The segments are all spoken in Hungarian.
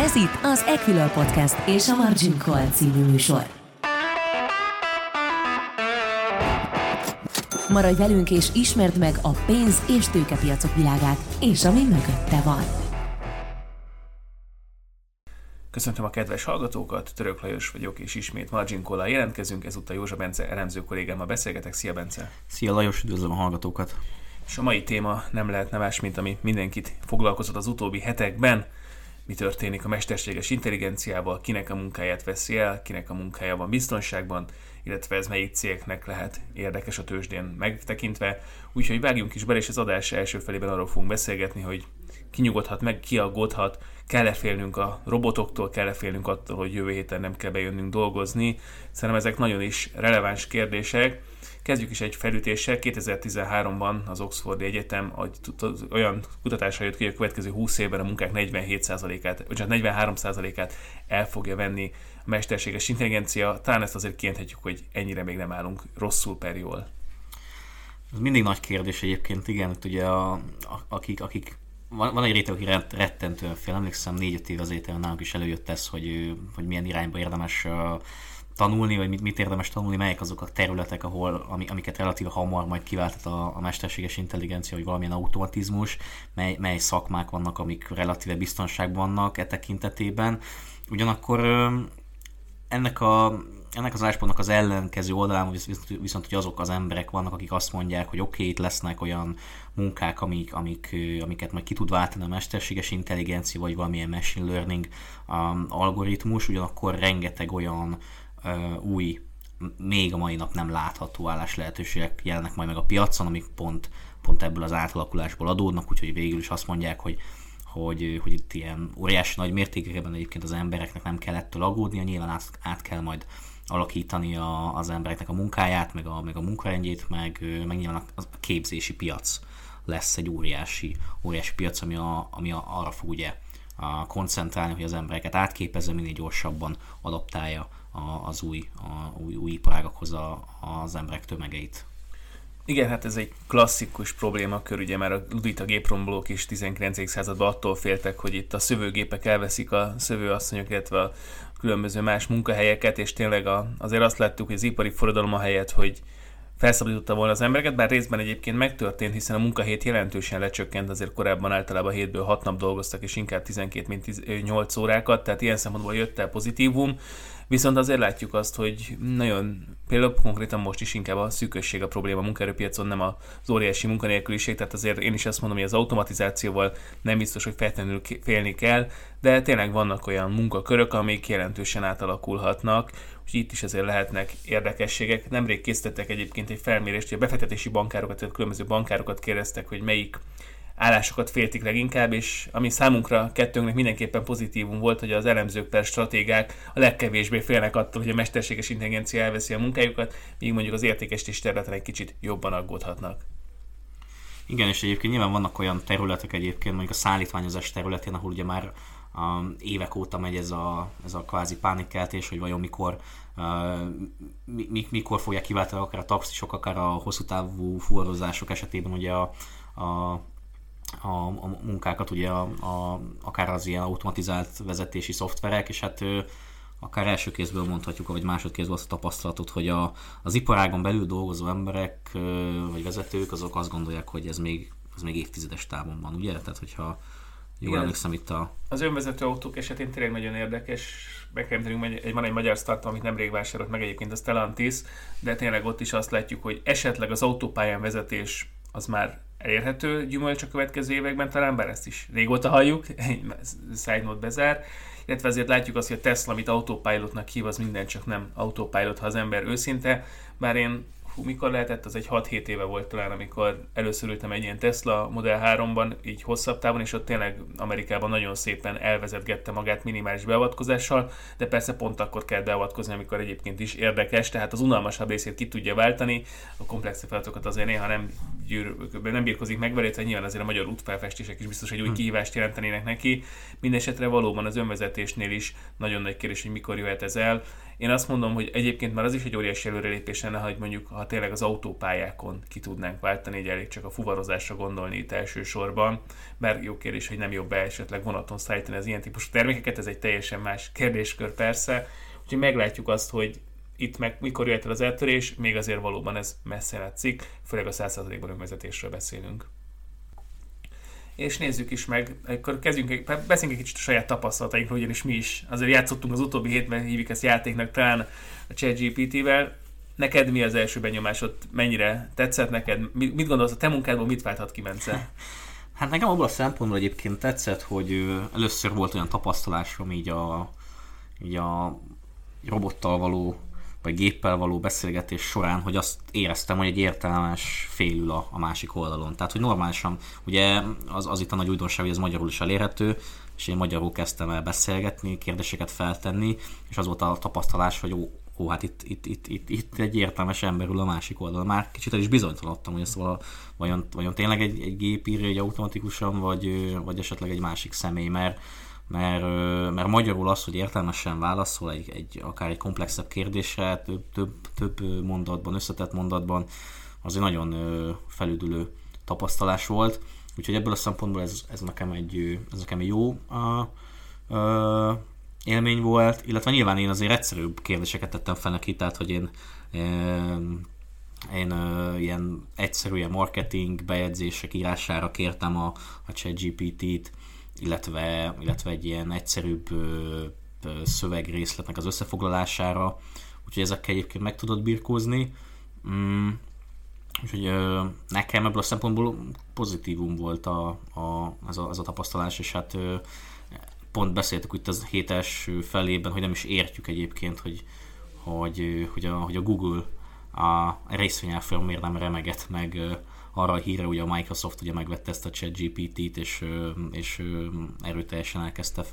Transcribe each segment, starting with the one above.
Ez itt az Equilor Podcast és a Margin Call című műsor. Maradj velünk és ismerd meg a pénz- és tőkepiacok világát, és ami mögötte van. Köszöntöm a kedves hallgatókat, Török Lajos vagyok, és ismét Margin call jelentkezünk, ezúttal Józsa Bence elemző kollégámmal beszélgetek. Szia Bence! Szia Lajos, üdvözlöm a hallgatókat! És a mai téma nem lehetne más, mint ami mindenkit foglalkozott az utóbbi hetekben, mi történik a mesterséges intelligenciával, kinek a munkáját veszi el, kinek a munkája van biztonságban, illetve ez melyik cégeknek lehet érdekes a tőzsdén megtekintve. Úgyhogy vágjunk is bele, és az adás első felében arról fogunk beszélgetni, hogy kinyugodhat meg, kiaggódhat, kell-e félnünk a robotoktól, kell-e félnünk attól, hogy jövő héten nem kell bejönnünk dolgozni. Szerintem ezek nagyon is releváns kérdések. Kezdjük is egy felütéssel. 2013-ban az Oxfordi Egyetem olyan kutatásra jött ki, hogy a következő 20 évben a munkák 47%-át, vagy 43%-át el fogja venni a mesterséges intelligencia. Talán ezt azért kijelenthetjük, hogy ennyire még nem állunk rosszul per jól. Ez mindig nagy kérdés egyébként, igen, ugye a, a, akik, akik van, van egy réteg, aki rett, rettentően fél. Emlékszem, négy-öt év azért nálunk is előjött ez, hogy, hogy milyen irányba érdemes tanulni, vagy mit, mit érdemes tanulni, melyek azok a területek, ahol, ami, amiket relatíve hamar majd kiváltat a, a mesterséges intelligencia, vagy valamilyen automatizmus, mely, mely szakmák vannak, amik relatíve biztonságban vannak e tekintetében. Ugyanakkor ennek a ennek az álláspontnak az ellenkező oldalán viszont, viszont hogy azok az emberek vannak, akik azt mondják, hogy oké, okay, itt lesznek olyan munkák, amik, amik, amiket majd ki tud váltani a mesterséges intelligencia, vagy valamilyen machine learning um, algoritmus, ugyanakkor rengeteg olyan uh, új, még a mai nap nem látható állás lehetőségek jelennek majd meg a piacon, amik pont, pont ebből az átalakulásból adódnak, úgyhogy végül is azt mondják, hogy hogy, hogy itt ilyen óriási nagy mértékekben egyébként az embereknek nem kell ettől aggódnia, nyilván át, át kell majd alakítani a, az embereknek a munkáját, meg a, meg a munkarendjét, meg, meg nyilván a, a képzési piac lesz egy óriási, óriási piac, ami, a, ami a, arra fog ugye a koncentrálni, hogy az embereket átképezze, minél gyorsabban adaptálja a, az új, a, új, új iparágakhoz a, az emberek tömegeit. Igen, hát ez egy klasszikus problémakör, ugye már a ludita géprombolók is 19. században attól féltek, hogy itt a szövőgépek elveszik a szövőasszonyok, illetve a különböző más munkahelyeket, és tényleg a, azért azt láttuk, hogy az ipari forradalom a helyet, hogy felszabadította volna az embereket, bár részben egyébként megtörtént, hiszen a munkahét jelentősen lecsökkent, azért korábban általában hétből 6 nap dolgoztak, és inkább 12 mint 8 órákat, tehát ilyen szempontból jött el pozitívum, Viszont azért látjuk azt, hogy nagyon, például konkrétan most is inkább a szűkösség a probléma a munkaerőpiacon, nem az óriási munkanélküliség, tehát azért én is azt mondom, hogy az automatizációval nem biztos, hogy feltétlenül félni kell, de tényleg vannak olyan munkakörök, amik jelentősen átalakulhatnak, úgyhogy itt is azért lehetnek érdekességek. Nemrég készítettek egyébként egy felmérést, hogy a befektetési bankárokat, tehát különböző bankárokat kérdeztek, hogy melyik állásokat féltik leginkább, és ami számunkra kettőnknek mindenképpen pozitívum volt, hogy az elemzők per stratégák a legkevésbé félnek attól, hogy a mesterséges intelligencia elveszi a munkájukat, míg mondjuk az értékesítés területen egy kicsit jobban aggódhatnak. Igen, és egyébként nyilván vannak olyan területek egyébként, mondjuk a szállítmányozás területén, ahol ugye már um, évek óta megy ez a, ez a kvázi pánikkeltés, hogy vajon mikor, uh, mi, mikor fogják kiváltani akár a taxisok, akár a hosszú távú fuvarozások esetében ugye a, a a, a munkákat, ugye a, a, akár az ilyen automatizált vezetési szoftverek, és hát akár első kézből mondhatjuk, vagy másodkézből azt a tapasztalatot, hogy a, az iparágon belül dolgozó emberek vagy vezetők, azok azt gondolják, hogy ez még, ez még évtizedes távon van, ugye? Tehát, hogyha jól emlékszem itt a... Az önvezető autók esetén tényleg nagyon érdekes. Meg kell hogy van egy magyar startup, amit nemrég vásárolt meg egyébként, a Stellantis, de tényleg ott is azt látjuk, hogy esetleg az autópályán vezetés az már elérhető gyümölcs a következő években, talán bár ezt is régóta halljuk, egy side note bezár, illetve azért látjuk azt, hogy a Tesla, amit autopilotnak hív, az minden csak nem autopilot, ha az ember őszinte, bár én hú, mikor lehetett, az egy 6-7 éve volt talán, amikor először ültem egy ilyen Tesla Model 3-ban, így hosszabb távon, és ott tényleg Amerikában nagyon szépen elvezetgette magát minimális beavatkozással, de persze pont akkor kell beavatkozni, amikor egyébként is érdekes, tehát az unalmasabb részét ki tudja váltani, a komplex feladatokat azért néha nem gyűr, nem birkozik meg vele, nyilván azért a magyar útfelfestések is biztos, hogy új hm. kihívást jelentenének neki. Mindenesetre valóban az önvezetésnél is nagyon nagy kérdés, hogy mikor jöhet ez el. Én azt mondom, hogy egyébként már az is egy óriási előrelépés lenne, hogy mondjuk, ha tényleg az autópályákon ki tudnánk váltani, egy elég csak a fuvarozásra gondolni itt elsősorban, bár jó kérdés, hogy nem jobb esetleg vonaton szállítani az ilyen típusú termékeket, ez egy teljesen más kérdéskör persze, úgyhogy meglátjuk azt, hogy itt meg mikor jött el az eltörés, még azért valóban ez messze látszik, főleg a 100%-ban önvezetésről beszélünk. És nézzük is meg, akkor kezdjünk, beszéljünk egy kicsit a saját tapasztalatainkról, ugyanis mi is azért játszottunk az utóbbi hétben, hívjuk ezt játéknak talán a ChatGPT-vel. Neked mi az első benyomásod? Mennyire tetszett neked? Mit gondolsz a te munkádból, mit válthat ki, Mence? Hát nekem abban a szempontból egyébként tetszett, hogy először volt olyan tapasztalásom így a, így a robottal való vagy géppel való beszélgetés során, hogy azt éreztem, hogy egy értelmes félül a, a másik oldalon. Tehát, hogy normálisan, ugye az, az itt a nagy újdonság, hogy ez magyarul is elérhető, és én magyarul kezdtem el beszélgetni, kérdéseket feltenni, és az volt a tapasztalás, hogy ó, ó hát itt, itt, itt, itt, itt egy értelmes ember ül a másik oldalon. Már kicsit el is bizonytalanodtam, hogy ezt vala, vajon, vajon tényleg egy, egy gép írja egy automatikusan, vagy, vagy esetleg egy másik személy, mert mert, mert magyarul az, hogy értelmesen válaszol egy, egy akár egy komplexebb kérdésre, több, több, több mondatban, összetett mondatban, az egy nagyon felüdülő tapasztalás volt. Úgyhogy ebből a szempontból ez, ez, nekem, egy, ez nekem egy jó a, a, élmény volt, illetve nyilván én azért egyszerűbb kérdéseket tettem fel neki, tehát hogy én, én, én ilyen egyszerű ilyen marketing bejegyzések írására kértem a, a ChatGPT-t, illetve, illetve egy ilyen egyszerűbb szövegrészletnek az összefoglalására, úgyhogy ezekkel egyébként meg tudod birkózni. Mm, úgyhogy ö, nekem ebből a szempontból pozitívum volt a, a, ez, a, ez a tapasztalás, és hát ö, pont beszéltük itt az hét első felében, hogy nem is értjük egyébként, hogy, hogy, hogy, a, hogy a Google a részvényárfolyam miért nem remeget meg arra a híre, hogy a Microsoft ugye megvette ezt a chat GPT-t, és, és erőteljesen elkezdte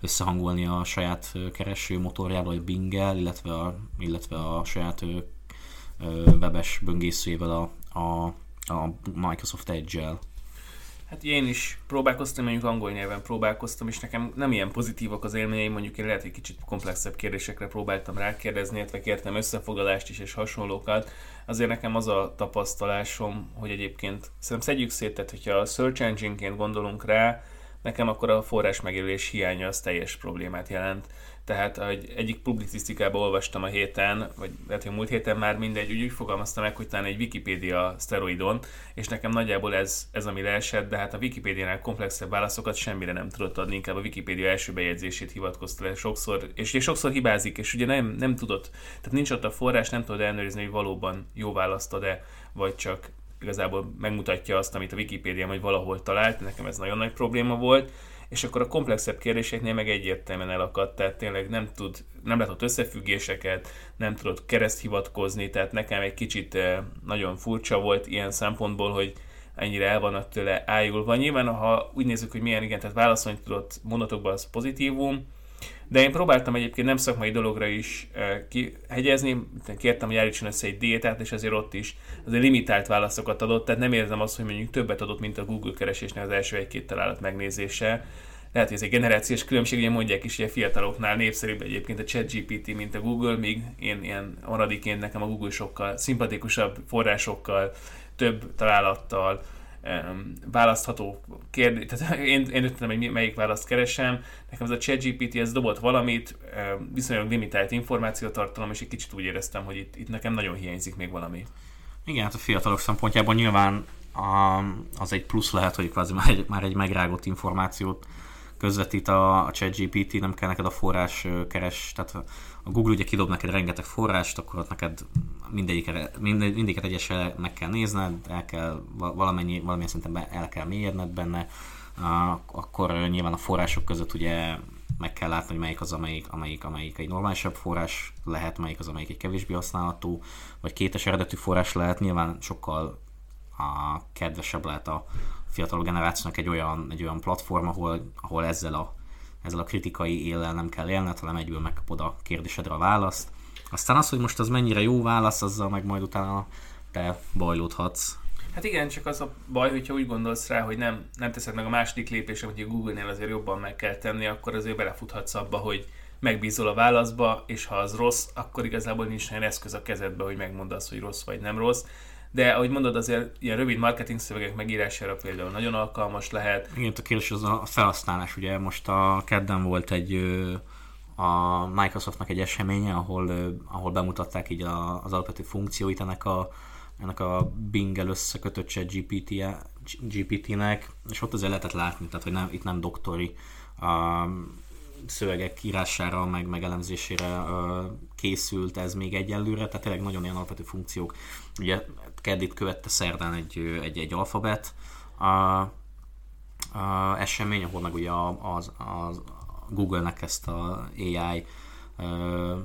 összehangolni a saját kereső motorjával, vagy Bing-el, illetve a, illetve a saját webes böngészőjével a, a, a Microsoft Edge-el. Hát én is próbálkoztam, mondjuk angol nyelven próbálkoztam, és nekem nem ilyen pozitívak az élményeim, mondjuk én lehet, hogy kicsit komplexebb kérdésekre próbáltam rákérdezni, illetve kértem összefoglalást is és hasonlókat. Azért nekem az a tapasztalásom, hogy egyébként szerintem szedjük szét, tehát hogyha a search engine-ként gondolunk rá, nekem akkor a forrás megjelölés hiánya az teljes problémát jelent. Tehát egy, egyik publicisztikában olvastam a héten, vagy lehet, hogy múlt héten már mindegy, úgy, úgy fogalmaztam meg, hogy talán egy Wikipédia szteroidon, és nekem nagyjából ez, ez ami leesett, de hát a Wikipédiánál komplexebb válaszokat semmire nem tudott adni, inkább a Wikipédia első bejegyzését hivatkozta le sokszor, és ugye sokszor hibázik, és ugye nem, nem tudott, tehát nincs ott a forrás, nem tudod ellenőrizni, hogy valóban jó választ ad-e, vagy csak igazából megmutatja azt, amit a Wikipédia majd valahol talált, nekem ez nagyon nagy probléma volt, és akkor a komplexebb kérdéseknél meg egyértelműen elakadt, tehát tényleg nem tud, nem látott összefüggéseket, nem tudott kereszt hivatkozni, tehát nekem egy kicsit eh, nagyon furcsa volt ilyen szempontból, hogy ennyire el vannak tőle ájulva. Nyilván, ha úgy nézzük, hogy milyen igen, tehát válaszolni tudott mondatokban, az pozitívum, de én próbáltam egyébként nem szakmai dologra is uh, kihegyezni, kértem, hogy állítson össze egy diétát, és azért ott is azért limitált válaszokat adott, tehát nem érzem azt, hogy mondjuk többet adott, mint a Google keresésnek az első egy-két találat megnézése. Lehet, hogy ez egy generációs különbség, ugye mondják is, hogy a fiataloknál népszerűbb egyébként a ChatGPT, mint a Google, míg én ilyen maradéként nekem a Google sokkal szimpatikusabb forrásokkal, több találattal, választható kérdés, tehát én, én ötletem, hogy melyik választ keresem, nekem ez a ChatGPT, ez dobott valamit, viszonylag limitált információtartalom, és egy kicsit úgy éreztem, hogy itt, itt nekem nagyon hiányzik még valami. Igen, hát a fiatalok szempontjából nyilván az egy plusz lehet, hogy kvázi már egy, már egy megrágott információt közvetít a, a ChatGPT, nem kell neked a forrás keres, tehát a Google ugye kidob neked rengeteg forrást, akkor ott neked mindegyiket, mindegyiket egyesre meg kell nézned, el kell valamennyi, valamilyen szinten el kell mélyedned benne, akkor nyilván a források között ugye meg kell látni, hogy melyik az, amelyik, amelyik, amelyik egy normálisabb forrás lehet, melyik az, amelyik egy kevésbé használható, vagy kétes eredetű forrás lehet, nyilván sokkal a kedvesebb lehet a fiatal generációnak egy olyan, egy olyan platform, ahol, ahol ezzel a ezzel a kritikai éllel nem kell élned, hanem egyből megkapod a kérdésedre a választ. Aztán az, hogy most az mennyire jó válasz, azzal meg majd utána te bajlódhatsz. Hát igen, csak az a baj, hogyha úgy gondolsz rá, hogy nem, nem teszed meg a második lépést, hogy a Google-nél azért jobban meg kell tenni, akkor azért belefuthatsz abba, hogy megbízol a válaszba, és ha az rossz, akkor igazából nincs olyan eszköz a kezedbe, hogy megmondd azt, hogy rossz vagy nem rossz. De ahogy mondod, azért ilyen rövid marketing szövegek megírására például nagyon alkalmas lehet. Igen, a kérdés az a felhasználás. Ugye most a kedden volt egy a Microsoftnak egy eseménye, ahol, ahol bemutatták így az alapvető funkcióit ennek a, ennek a Bing-el összekötött GPT, GPT-nek, és ott azért lehetett látni, tehát hogy nem, itt nem doktori a szövegek írására, meg, meg elemzésére készült ez még egyelőre, tehát tényleg nagyon ilyen alapvető funkciók. Ugye Keddit követte szerdán egy, egy, egy alfabet a, a esemény, ahol meg ugye az, az, Google-nek ezt a AI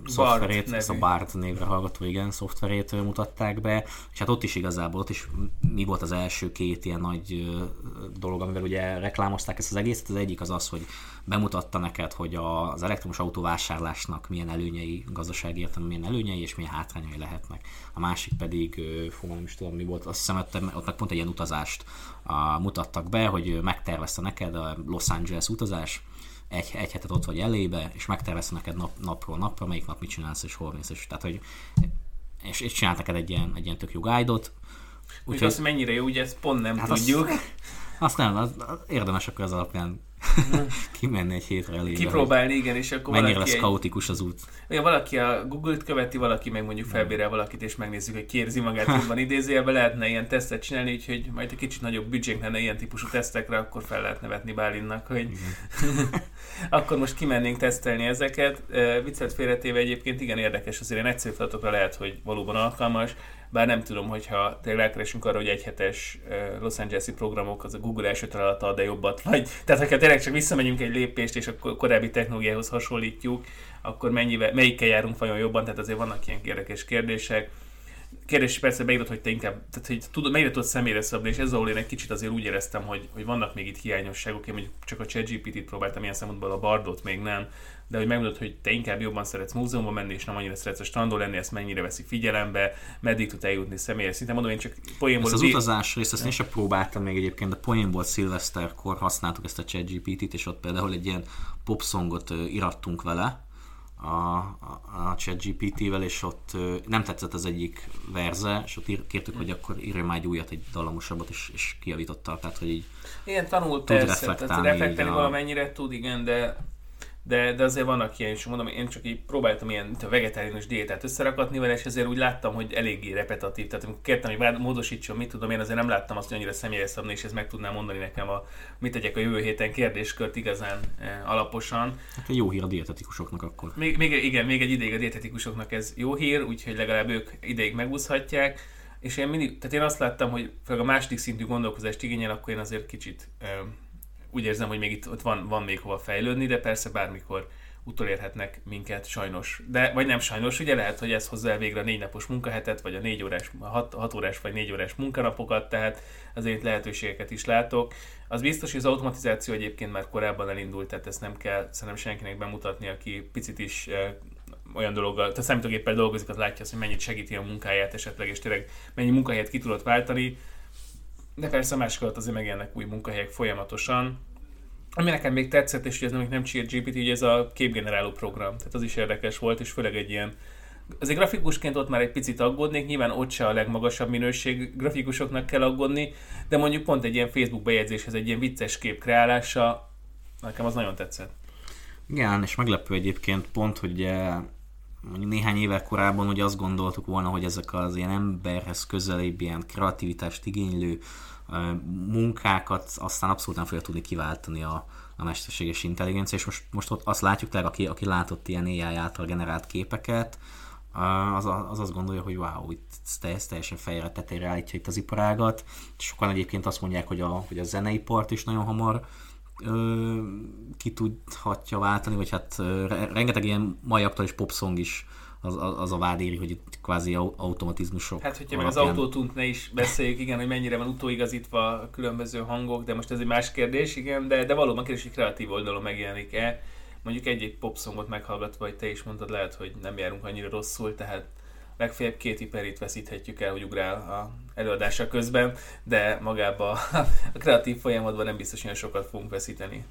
szoftverét, ezt a BART névre hallgató, igen, szoftverét mutatták be, és hát ott is igazából, ott is mi volt az első két ilyen nagy dolog, amivel ugye reklámozták ezt az egészet, az egyik az az, hogy bemutatta neked, hogy az elektromos autóvásárlásnak milyen előnyei, gazdasági értelemben milyen előnyei és milyen hátrányai lehetnek. A másik pedig, fú, nem is tudom mi volt, azt hiszem, ott, meg pont egy ilyen utazást mutattak be, hogy megtervezte neked a Los Angeles utazás, egy, egy hetet ott vagy elébe, és megtervezte neked nap, napról napra, melyik nap mit csinálsz, és hol mész, és, tehát, hogy, és, és csinált neked egy ilyen, egy ilyen tök jó guide-ot. Úgyhogy azt mennyire jó, ugye ezt pont nem hát tudjuk. Azt, azt nem, az, az érdemes akkor az alapján kimenni egy hétre elég. Kipróbálni, igen, és akkor Mennyire lesz kaotikus az út. Ugye valaki a Google-t követi, valaki meg mondjuk felbérel valakit, és megnézzük, hogy kérzi magát jobban idézőjelben, lehetne ilyen tesztet csinálni, úgyhogy majd egy kicsit nagyobb büdzsénk lenne ilyen típusú tesztekre, akkor fel lehetne vetni Bálinnak, hogy akkor most kimennénk tesztelni ezeket. Viccet félretéve egyébként igen érdekes, azért ilyen egyszerű feladatokra lehet, hogy valóban alkalmas, bár nem tudom, hogyha tényleg rákeresünk arra, hogy egyhetes Los Angeles-i programok az a Google első találata de jobbat, vagy tehát ha tényleg csak visszamegyünk egy lépést, és akkor korábbi technológiához hasonlítjuk, akkor mennyivel, melyikkel járunk vajon jobban, tehát azért vannak ilyen érdekes kérdések. Kérdés persze beírod, hogy te inkább, tehát hogy tudod, mennyire tudod személyre szabni, és ezzel én egy kicsit azért úgy éreztem, hogy, hogy vannak még itt hiányosságok, én mondjuk csak a ChatGPT-t próbáltam ilyen szempontból, a Bardot még nem, de hogy megmondod, hogy te inkább jobban szeretsz múzeumban menni, és nem annyira szeretsz a strandon lenni, ezt mennyire veszi figyelembe, meddig tud eljutni személyes szinten. Mondom, én csak poénból... Ezt az utazás részt, ezt én sem próbáltam még egyébként, de poénból szilveszterkor használtuk ezt a ChatGPT-t, és ott például egy ilyen popsongot irattunk vele, a, a, ChatGPT-vel, és ott nem tetszett az egyik verze, és ott kértük, hogy akkor írja már egy újat, egy dallamosabbat, és, és kiavította, tehát hogy így Igen, tanult tud persze, reflektálni, tehát reflektálni valamennyire tud, igen, de de, de azért vannak ilyen, és mondom, én csak így próbáltam ilyen a vegetáriánus diétát összerakatni vele, és ezért úgy láttam, hogy eléggé repetitív. Tehát amikor kértem, hogy módosítson, mit tudom, én azért nem láttam azt, hogy annyira személyre szabni, és ez meg tudnám mondani nekem, a, mit tegyek a jövő héten kérdéskört igazán e, alaposan. Hát jó hír a dietetikusoknak akkor. Még, még, igen, még egy ideig a dietetikusoknak ez jó hír, úgyhogy legalább ők ideig megúszhatják. És én mindig, tehát én azt láttam, hogy a második szintű gondolkozást igényel, akkor én azért kicsit e, úgy érzem, hogy még itt ott van, van még hova fejlődni, de persze bármikor utolérhetnek minket sajnos. De, vagy nem sajnos, ugye lehet, hogy ez hozzá végre a négy napos munkahetet, vagy a négy órás, hat, hat órás vagy négy órás munkanapokat, tehát azért lehetőségeket is látok. Az biztos, hogy az automatizáció egyébként már korábban elindult, tehát ezt nem kell szerintem senkinek bemutatni, aki picit is olyan dologgal, tehát számítógéppel dolgozik, az látja azt, hogy mennyit segíti a munkáját esetleg, és tényleg mennyi munkahelyet ki tudott váltani de persze másik alatt azért megjelennek új munkahelyek folyamatosan. Ami nekem még tetszett, és ez nem, nem GPT, hogy ez a képgeneráló program. Tehát az is érdekes volt, és főleg egy ilyen azért grafikusként ott már egy picit aggódnék, nyilván ott se a legmagasabb minőség grafikusoknak kell aggódni, de mondjuk pont egy ilyen Facebook bejegyzéshez egy ilyen vicces kép kreálása, nekem az nagyon tetszett. Igen, és meglepő egyébként pont, hogy mondjuk néhány évek korábban ugye azt gondoltuk volna, hogy ezek az ilyen emberhez közelébb, ilyen kreativitást igénylő munkákat aztán abszolút nem fogja tudni kiváltani a, a mesterséges intelligencia, és most, most ott azt látjuk, tehát aki, aki látott ilyen AI által generált képeket, az, az azt gondolja, hogy wow, itt ez teljesen fejre tetejére állítja itt az iparágat. Sokan egyébként azt mondják, hogy a, hogy a zeneipart is nagyon hamar ö, ki tudhatja váltani, vagy hát ö, rengeteg ilyen mai aktuális popsong is az, az, a vád éri, hogy itt kvázi automatizmusok. Hát, hogyha meg az autótunt ne is beszéljük, igen, hogy mennyire van utóigazítva a különböző hangok, de most ez egy más kérdés, igen, de, de valóban kérdés, hogy kreatív oldalon megjelenik-e. Mondjuk egy-egy popsongot meghallgatva, vagy te is mondtad, lehet, hogy nem járunk annyira rosszul, tehát legfeljebb két hiperit veszíthetjük el, hogy ugrál a előadása közben, de magába a kreatív folyamatban nem biztos, hogy sokat fogunk veszíteni.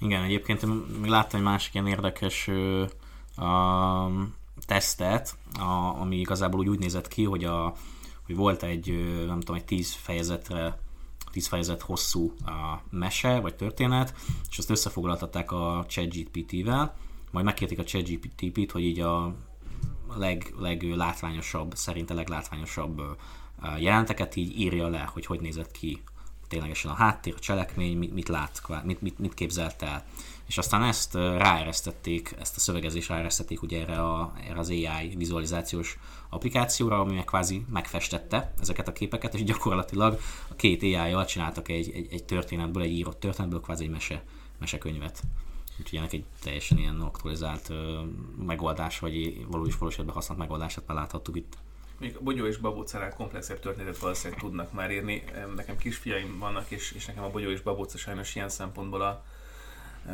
Igen, egyébként még láttam egy másik ilyen érdekes a, tesztet, a, ami igazából úgy, úgy nézett ki, hogy, a, hogy volt egy, nem tudom, egy tíz fejezetre tíz fejezet hosszú a mese, vagy történet, és azt összefoglaltatták a ChatGPT-vel, majd megkérték a ChatGPT-t, hogy így a leg, leglátványosabb, szerint a leglátványosabb jelenteket így írja le, hogy hogy nézett ki ténylegesen a háttér, a cselekmény, mit, mit lát, mit, mit, mit képzelt el. És aztán ezt ráeresztették, ezt a szövegezést ráeresztették ugye erre, a, erre az AI vizualizációs applikációra, ami meg kvázi megfestette ezeket a képeket, és gyakorlatilag a két AI-jal csináltak egy, egy, egy történetből, egy írott történetből kvázi egy mese, mesekönyvet. Úgyhogy ennek egy teljesen ilyen aktualizált uh, megoldás, vagy valós valóságban használt megoldását beláthattuk itt. Még Bogyó és Babócánál komplexebb történetet valószínűleg tudnak már írni. Nekem kisfiaim vannak, és, és nekem a Bogyó és Babóca sajnos ilyen szempontból a,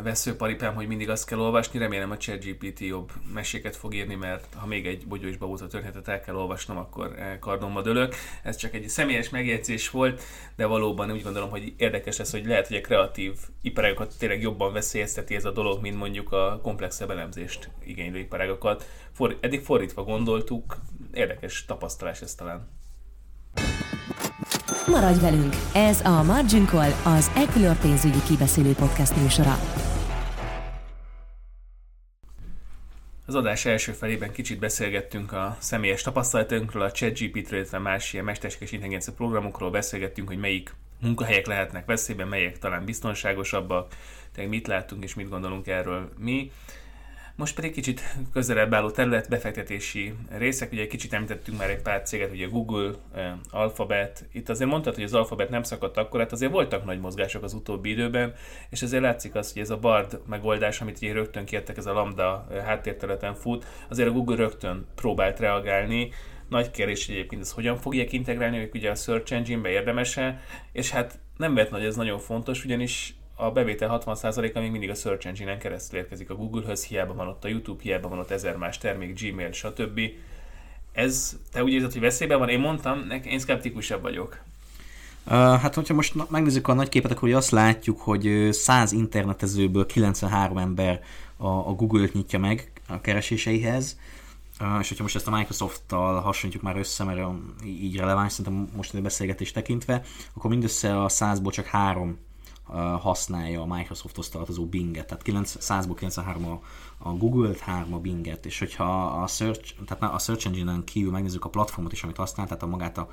veszőparipám, hogy mindig azt kell olvasni. Remélem a ChatGPT jobb meséket fog írni, mert ha még egy bogyó és babóta történetet el kell olvasnom, akkor kardomba dölök. Ez csak egy személyes megjegyzés volt, de valóban úgy gondolom, hogy érdekes lesz, hogy lehet, hogy a kreatív iparágokat tényleg jobban veszélyezteti ez a dolog, mint mondjuk a komplexebb elemzést igénylő iparágokat. For, eddig fordítva gondoltuk, érdekes tapasztalás ez talán. Maradj velünk! Ez a Margin Call, az Equilor pénzügyi kibeszélő podcast műsora. Az adás első felében kicsit beszélgettünk a személyes tapasztalatunkról, a ChatGPT-ről, illetve más ilyen mesterséges intelligencia programokról beszélgettünk, hogy melyik munkahelyek lehetnek veszélyben, melyek talán biztonságosabbak, tehát mit látunk és mit gondolunk erről mi. Most pedig kicsit közelebb álló terület, befektetési részek, ugye egy kicsit említettünk már egy pár céget, ugye Google, eh, Alphabet, itt azért mondtad, hogy az Alphabet nem szakadt akkor, hát azért voltak nagy mozgások az utóbbi időben, és azért látszik az, hogy ez a Bard megoldás, amit ugye rögtön kértek, ez a Lambda eh, háttérterületen fut, azért a Google rögtön próbált reagálni, nagy kérdés egyébként, ez hogyan fogják integrálni, hogy ugye a Search Engine-be érdemese, és hát nem vett nagy, ez nagyon fontos, ugyanis a bevétel 60%-a még mindig a Search Engine-en keresztül érkezik a Google-höz, hiába van ott a YouTube, hiába van ott ezer más termék, Gmail, stb. Ez, te úgy érzed, hogy veszélyben van? Én mondtam, én szkeptikusabb vagyok. Uh, hát, hogyha most megnézzük a nagy képet, akkor azt látjuk, hogy 100 internetezőből 93 ember a, a Google-t nyitja meg a kereséseihez, uh, és hogyha most ezt a Microsoft-tal hasonlítjuk már össze, mert így releváns szerintem mostani beszélgetés tekintve, akkor mindössze a 100-ból csak három használja a Microsofthoz tartozó Binget, tehát 100-ból 93 a, a Google-t, 3 a Binget, és hogyha a Search, tehát a Search Engine-en kívül megnézzük a platformot is, amit használ, tehát a magát a,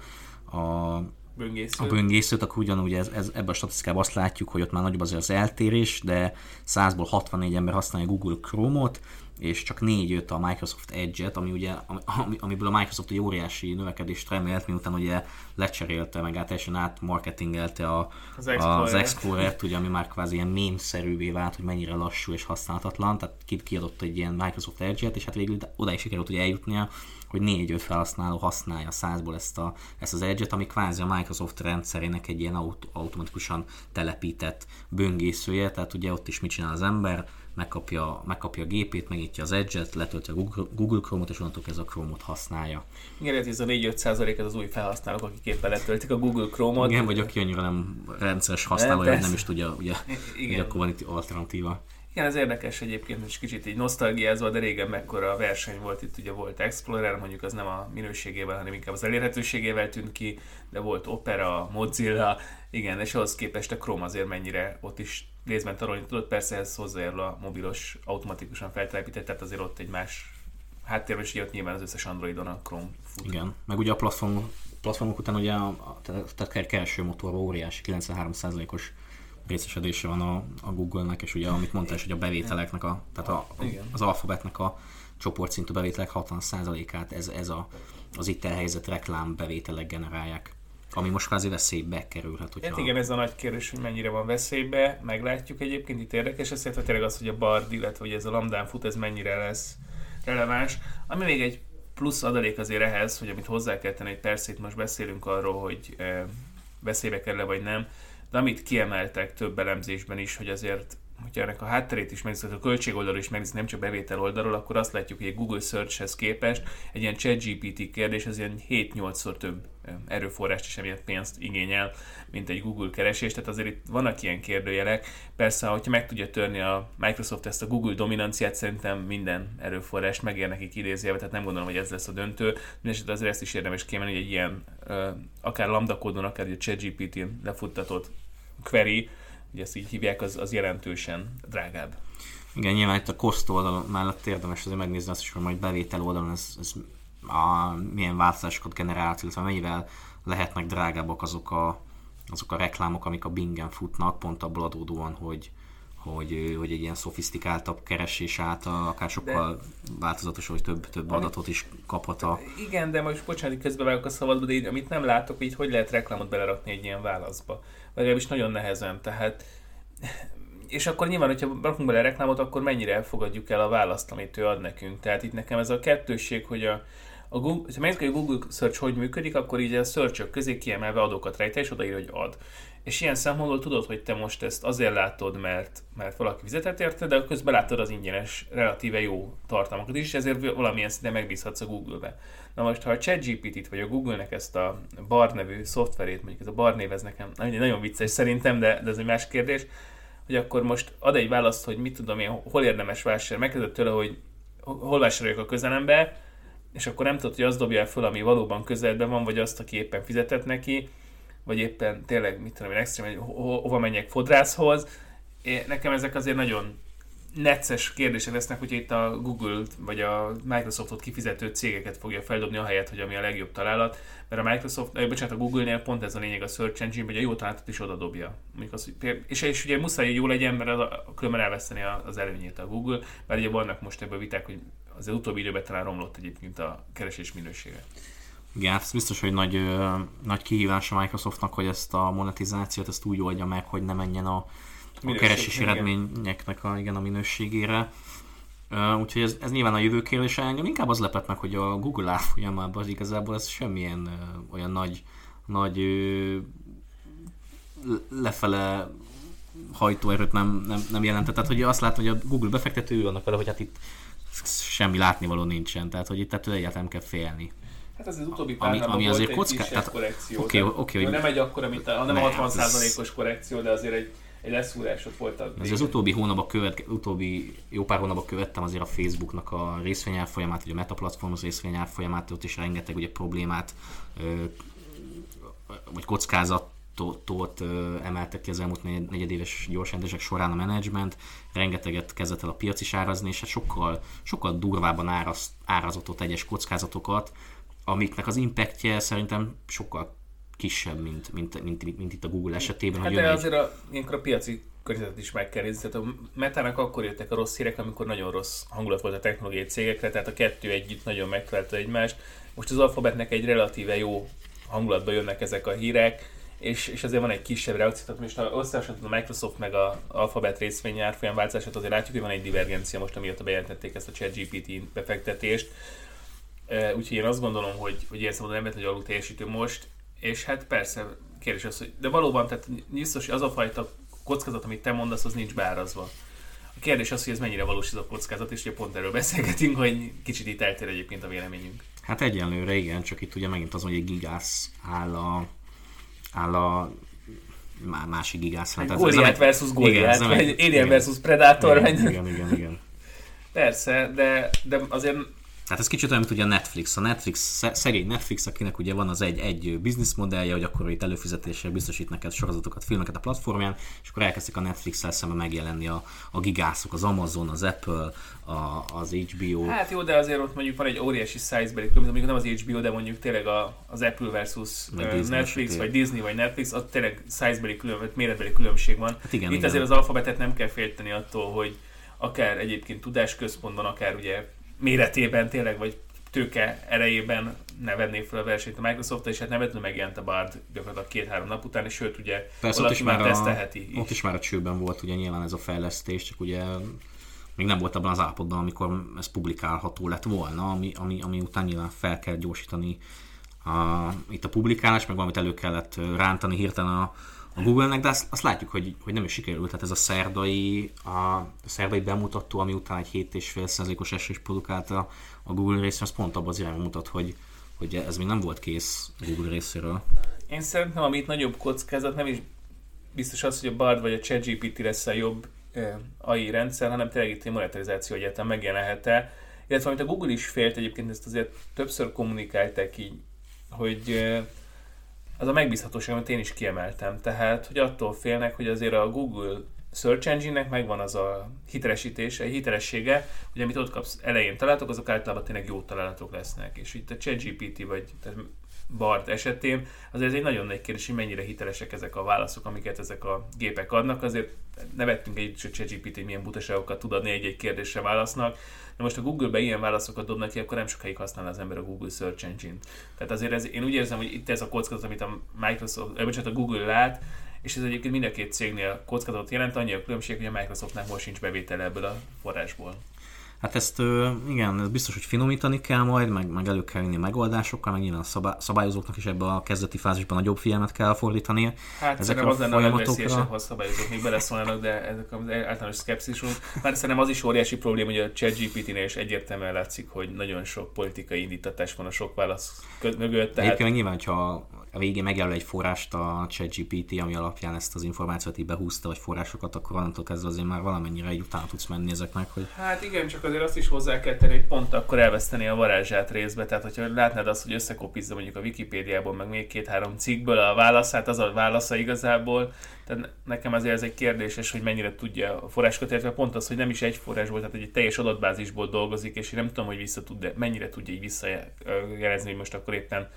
a böngésző. a böngészőt, akkor ugyanúgy ez, ez, ebben a statisztikában azt látjuk, hogy ott már nagyobb azért az eltérés, de 100-ból 64 ember használja Google Chrome-ot, és csak négy jött a Microsoft Edge-et, ami ugye, ami, amiből a Microsoft egy óriási növekedést remélt, miután ugye lecserélte, meg teljesen átmarketingelte a, az, Explorer. az Explorer-t, ugye, ami már kvázi ilyen mém-szerűvé vált, hogy mennyire lassú és használhatatlan, tehát kiadott egy ilyen Microsoft Edge-et, és hát végül oda is sikerült ugye eljutnia, hogy négy-öt felhasználó használja százból ezt, a, ezt az Edge-et, ami kvázi a Microsoft rendszerének egy ilyen aut- automatikusan telepített böngészője, tehát ugye ott is mit csinál az ember, megkapja, megkapja a gépét, megnyitja az Edge-et, letölti a Google, Google Chrome-ot, és onnantól ez a Chrome-ot használja. Igen, ez a 4-5 százalék az új felhasználók, akik éppen letöltik a Google Chrome-ot. Igen, vagy aki annyira nem rendszeres használója, hogy nem is tudja, ugye, Igen. hogy akkor van itt alternatíva. Igen, ez érdekes egyébként, és kicsit így nosztalgiázva, de régen mekkora verseny volt itt, ugye volt Explorer, mondjuk az nem a minőségével, hanem inkább az elérhetőségével tűnt ki, de volt Opera, Mozilla, igen, és ahhoz képest a Chrome azért mennyire ott is részben tarolni tudott, persze ez hozzájárul a mobilos automatikusan feltelepített, tehát azért ott egy más háttérben is ott nyilván az összes Androidon a Chrome fut. Igen, meg ugye a platform, platformok után ugye a, a, tehát kereső motor óriási 93%-os részesedése van a, a Google-nek, és ugye amit mondtál, hogy a bevételeknek, a, tehát a, a, az alfabetnek a csoportszintű bevételek 60%-át ez, ez a, az itt elhelyezett reklám bevételek generálják. Ami most kvázi veszélybe kerülhet. Hogyha... Hát igen, ez a nagy kérdés, hogy mennyire van veszélybe, meglátjuk egyébként, itt érdekes ez, hogy tényleg az, hogy a Bard, illetve hogy ez a lambdán fut, ez mennyire lesz releváns. Ami még egy plusz adalék azért ehhez, hogy amit hozzá kell tenni, hogy persze itt most beszélünk arról, hogy e, veszélybe kerül vagy nem, de amit kiemeltek több elemzésben is, hogy azért hogyha ennek a hátterét is megnézzük, a költség oldalról is megnézzük, nem csak bevétel oldalról, akkor azt látjuk, hogy egy Google Searchhez képest egy ilyen ChatGPT kérdés az ilyen 7-8-szor több erőforrást és emiatt pénzt igényel, mint egy Google keresés, tehát azért itt vannak ilyen kérdőjelek. Persze, hogyha meg tudja törni a Microsoft ezt a Google dominanciát, szerintem minden erőforrást megér nekik idézélve, tehát nem gondolom, hogy ez lesz a döntő. Mindenesetre azért ezt is érdemes kiemelni, hogy egy ilyen akár lambda kódon, akár a ChatGPT-n lefuttatott query, ugye ezt így hívják, az, az jelentősen drágább. Igen, nyilván itt a cost oldal mellett érdemes azért megnézni azt is, hogy majd bevétel oldalon ez, ez a, milyen változásokat generált, illetve mennyivel lehetnek drágábbak azok a, azok a reklámok, amik a Bingen futnak, pont abból adódóan, hogy, hogy, hogy egy ilyen szofisztikáltabb keresés által akár sokkal de, változatos, hogy több, több adatot is kaphat a... Igen, de most bocsánat, közben vágok a szabadba, de így, amit nem látok, hogy hogy lehet reklámot belerakni egy ilyen válaszba. Legalábbis nagyon nehezen, tehát és akkor nyilván, hogyha rakunk bele reklámot, akkor mennyire elfogadjuk el a választ, amit ő ad nekünk. Tehát itt nekem ez a kettősség, hogy a, a Google, ha megnézzük, hogy a Google Search hogy működik, akkor így a search közé kiemelve adókat rejte, és odaír, hogy ad. És ilyen szempontból tudod, hogy te most ezt azért látod, mert, mert valaki fizetett érte, de közben látod az ingyenes, relatíve jó tartalmakat is, ezért valamilyen szinten megbízhatsz a Google-be. Na most, ha a ChatGPT-t vagy a Google-nek ezt a Bar nevű szoftverét, mondjuk ez a Bar név, ez nekem nagyon vicces szerintem, de, de ez egy más kérdés, hogy akkor most ad egy választ, hogy mit tudom én, hol érdemes vásárolni. Megkezdett tőle, hogy hol vásároljak a közelembe, és akkor nem tudod, hogy azt dobja föl, ami valóban közelben van, vagy azt, aki éppen fizetett neki, vagy éppen tényleg, mit tudom én, extrém, hogy ho- hova menjek fodrászhoz. Nekem ezek azért nagyon necces kérdések lesznek, hogy itt a Google vagy a Microsoftot kifizető cégeket fogja feldobni a helyet, hogy ami a legjobb találat, mert a Microsoft, vagy bocsánat, a Google-nél pont ez a lényeg a Search Engine, hogy a jó találatot is oda dobja. Az, és, és ugye muszáj jó legyen, mert az, különben elveszteni az előnyét a Google, mert ugye vannak most ebből viták, hogy az utóbbi időben talán romlott egyébként a keresés minősége. Igen, hát ez biztos, hogy nagy, ö, nagy kihívás a Microsoftnak, hogy ezt a monetizációt ezt úgy oldja meg, hogy ne menjen a, a keresési eredményeknek a, igen, a minőségére. Uh, úgyhogy ez, ez nyilván a jövő kérdése. Engem inkább az lepett meg, hogy a Google árfolyamában igazából ez semmilyen uh, olyan nagy, nagy uh, lefele hajtóerőt nem, nem, nem jelentett. Tehát, hogy azt látom, hogy a Google befektető annak vele, hogy hát itt semmi látnivaló nincsen, tehát hogy itt ettől egyáltalán nem kell félni. Hát ez az utóbbi pár ami, ami azért kocka, tehát, korrekció. Okay, oké. Okay, nem egy akkora, mint a, nem ne, 60%-os korrekció, de azért egy, egy leszúrásot volt. Az, az utóbbi hónapban követ, utóbbi jó pár hónapban követtem azért a Facebooknak a részvényárfolyamát, ugye a Meta platform részvényárfolyamát, ott is rengeteg ugye problémát, vagy kockázat tot emeltek ki az elmúlt negyedéves gyorsjelentések során a menedzsment, rengeteget kezdett el a piac is árazni, és hát sokkal, sokkal durvábban áraz, árazott ott egyes kockázatokat, amiknek az impactje szerintem sokkal kisebb, mint, mint, mint, mint, mint itt a Google esetében. Hát hogy de azért a, ilyenkor a piaci környezetet is meg kell nézni. Tehát a Metának akkor jöttek a rossz hírek, amikor nagyon rossz hangulat volt a technológiai cégekre, tehát a kettő együtt nagyon megfelelte egymást. Most az Alphabetnek egy relatíve jó hangulatban jönnek ezek a hírek, és, és azért van egy kisebb reakció, tehát most ha összehasonlítod a Microsoft meg a Alphabet részvény árfolyam változását, azért látjuk, hogy van egy divergencia most, amiatt bejelentették ezt a ChatGPT befektetést. Úgyhogy én azt gondolom, hogy, hogy ilyen szabadon nem hogy alul teljesítő most, és hát persze kérdés az, hogy de valóban, tehát biztos, hogy az a fajta kockázat, amit te mondasz, az nincs beárazva. A kérdés az, hogy ez mennyire valós ez a kockázat, és ugye pont erről beszélgetünk, hogy kicsit itt eltér egyébként a véleményünk. Hát egyenlőre igen, csak itt ugye megint az, hogy egy gigász áll a áll a másik gigász. Hát Goliath versus Goliath, vagy Alien versus Predator. Igen, igen, igen, igen. Persze, de, de azért tehát ez kicsit olyan, mint ugye a Netflix. A Netflix, szegény Netflix, akinek ugye van az egy, egy business modellje, hogy akkor itt előfizetéssel biztosít neked sorozatokat, filmeket a platformján, és akkor elkezdik a Netflix-el szemben megjelenni a, a gigászok, az Amazon, az Apple, a, az HBO. Hát jó, de azért ott mondjuk van egy óriási size-beli különböző, mondjuk nem az HBO, de mondjuk tényleg a, az Apple versus vagy Netflix, vagy Disney, vagy Netflix, ott tényleg size-beli különbség, méretbeli különbség van. Hát igen, Itt igen. azért az alfabetet nem kell félteni attól, hogy akár egyébként tudásközpontban, akár ugye méretében tényleg, vagy tőke erejében ne venné fel a versenyt a Microsoft, és hát nevetlenül megjelent a Bard gyakorlatilag két-három nap után, és sőt ugye Persze, ott is már, tesztelheti. A, ott is már a csőben volt ugye nyilván ez a fejlesztés, csak ugye még nem volt abban az állapotban, amikor ez publikálható lett volna, ami, ami, ami után nyilván fel kell gyorsítani a, itt a publikálás, meg valamit elő kellett rántani hirtelen a, a Google-nek, de azt, azt látjuk, hogy, hogy nem is sikerült. Tehát ez a szerdai, a, a szerdai bemutató, ami után egy 7,5%-os esés produkált a, a Google részéről, az pont abban az irányban mutat, hogy, hogy ez még nem volt kész a Google részéről. Én szerintem, ami itt nagyobb kockázat, nem is biztos az, hogy a Bard vagy a ChatGPT lesz a jobb AI rendszer, hanem tényleg itt egy monetarizáció egyáltalán megjelenhet-e. Illetve amit a Google is félt egyébként, ezt azért többször kommunikálták így, hogy az a megbízhatóság, amit én is kiemeltem. Tehát, hogy attól félnek, hogy azért a Google Search Engine-nek megvan az a hitelesítése, hitelessége, hogy amit ott kapsz elején találtok, azok általában tényleg jó találatok lesznek. És itt a ChatGPT vagy tehát Bart esetén azért ez egy nagyon nagy kérdés, hogy mennyire hitelesek ezek a válaszok, amiket ezek a gépek adnak. Azért nevettünk egy, hogy ChatGPT milyen butaságokat tud adni egy-egy kérdésre válasznak. De most a Google-be ilyen válaszokat dobnak ki, akkor nem sokáig használ az ember a Google Search Engine. Tehát azért ez, én úgy érzem, hogy itt ez a kockázat, amit a Microsoft, eh, a Google lát, és ez egyébként mind a két cégnél kockázatot jelent, annyi a különbség, hogy a Microsoftnál most sincs bevétele ebből a forrásból. Hát ezt igen, ez biztos, hogy finomítani kell majd, meg, meg elő kell vinni megoldásokkal, meg nyilván a szabályozóknak is ebbe a kezdeti fázisban nagyobb figyelmet kell fordítani. Hát ezek az lenne a legveszélyesebb, ha a szabályozók még beleszólnának, de ezek az általános szkepszisunk. Már szerintem az is óriási probléma, hogy a ChatGPT-nél is egyértelműen látszik, hogy nagyon sok politikai indítatás van a sok válasz mögött. Tehát... Egyébként nyilván, hogyha a végén megjelöl egy forrást a ChatGPT, ami alapján ezt az információt így behúzta, vagy forrásokat, akkor onnantól kezdve azért már valamennyire egy utána tudsz menni ezeknek. Hogy... Hát igen, csak azért azt is hozzá kell tenni, hogy pont akkor elveszteni a varázsát részbe. Tehát, hogyha látnád azt, hogy összekopizza mondjuk a Wikipédiából, meg még két-három cikkből a válaszát, az a válasza igazából. Tehát nekem azért ez egy kérdéses, hogy mennyire tudja a forrásokat, illetve pont az, hogy nem is egy forrásból, tehát egy teljes adatbázisból dolgozik, és én nem tudom, hogy vissza tud, de mennyire tudja így visszajelezni, hogy most akkor éppen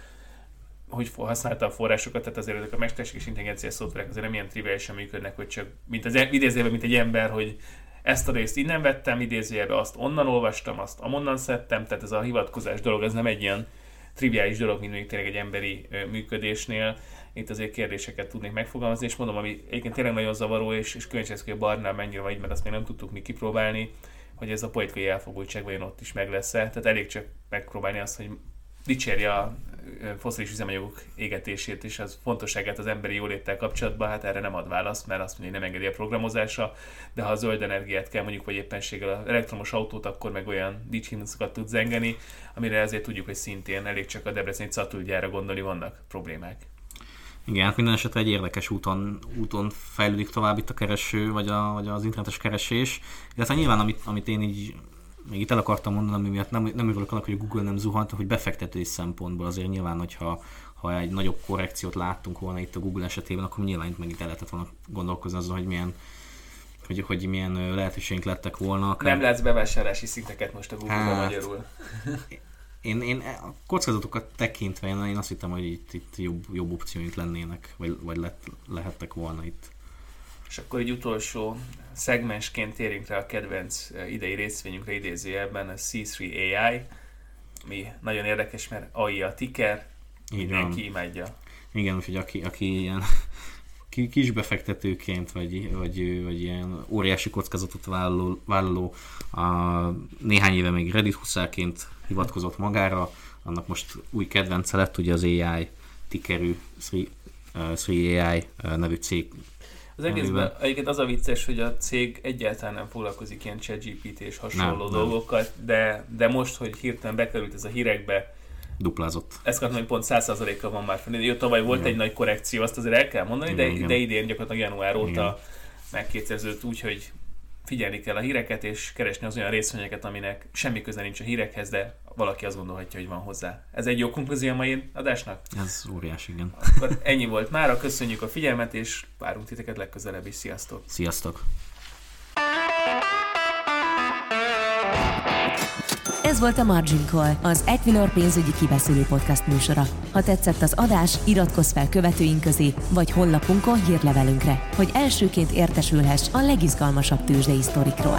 hogy használta a forrásokat, tehát azért ezek a mesterséges intelligencia szoftverek azért nem ilyen triviálisan működnek, hogy csak mint az idézőjelben, mint egy ember, hogy ezt a részt innen vettem, idézőjelben azt onnan olvastam, azt amonnan szedtem, tehát ez a hivatkozás dolog, ez nem egy ilyen triviális dolog, mint még tényleg egy emberi működésnél. Itt azért kérdéseket tudnék megfogalmazni, és mondom, ami egyébként tényleg nagyon zavaró, és, és kíváncsi hogy a barnál mennyire vagy, mert azt még nem tudtuk mi kipróbálni, hogy ez a politikai elfogultság vajon ott is meg lesz-e. Tehát elég csak megpróbálni azt, hogy dicsérje a foszilis üzemanyagok égetését és az fontosságát az emberi jóléttel kapcsolatban, hát erre nem ad választ, mert azt mondja, hogy nem engedi a programozása, de ha a zöld energiát kell mondjuk, vagy éppenséggel az elektromos autót, akkor meg olyan dicsimszokat tud zengeni, amire azért tudjuk, hogy szintén elég csak a Debreceni Catulgyára gondolni, vannak problémák. Igen, hát minden esetre egy érdekes úton, úton fejlődik tovább itt a kereső, vagy, a, vagy az internetes keresés. Illetve nyilván, amit, amit én így még itt el akartam mondani, ami miatt nem, nem örülök annak, hogy a Google nem zuhant, hogy befektetői szempontból azért nyilván, hogyha ha egy nagyobb korrekciót láttunk volna itt a Google esetében, akkor nyilván itt meg itt el lehetett volna gondolkozni azon, hogy milyen hogy, hogy milyen lehetőségünk lettek volna. Akár... Nem látsz bevásárlási szinteket most a Google-ban hát, magyarul. Én, én a kockázatokat tekintve én, én azt hittem, hogy itt, itt jobb, jobb opcióink lennének, vagy, vagy lett, lehettek volna itt. És akkor egy utolsó szegmensként térjünk rá a kedvenc idei részvényünkre idézőjelben, a C3 AI, ami nagyon érdekes, mert AI a ticker, mindenki imádja. Igen, úgyhogy aki, aki ilyen kis befektetőként, vagy, vagy, vagy ilyen óriási kockázatot vállaló, vállaló a néhány éve még Reddit huszárként hivatkozott magára, annak most új kedvence lett, ugye az AI tickerű 3AI nevű cég az egészben egyébként az a vicces, hogy a cég egyáltalán nem foglalkozik ilyen ChatGPT és hasonló nem, dolgokkal, de, de most, hogy hirtelen bekerült ez a hírekbe, duplázott. Ezt akartam, hogy pont 100%-kal van már fenn. Jó, tavaly volt igen. egy nagy korrekció, azt azért el kell mondani, igen, de, de idén gyakorlatilag január óta megkétszerződött úgy, hogy figyelni kell a híreket, és keresni az olyan részvényeket, aminek semmi köze nincs a hírekhez, de valaki azt gondolhatja, hogy van hozzá. Ez egy jó konklúzió a mai adásnak? Ez óriási, igen. Akkor ennyi volt mára, köszönjük a figyelmet, és várunk titeket legközelebb is. Sziasztok! Sziasztok! Ez volt a Margin Call, az Equilor pénzügyi kibeszélő podcast műsora. Ha tetszett az adás, iratkozz fel követőink közé, vagy honlapunkon hírlevelünkre, hogy elsőként értesülhess a legizgalmasabb tőzsdei sztorikról.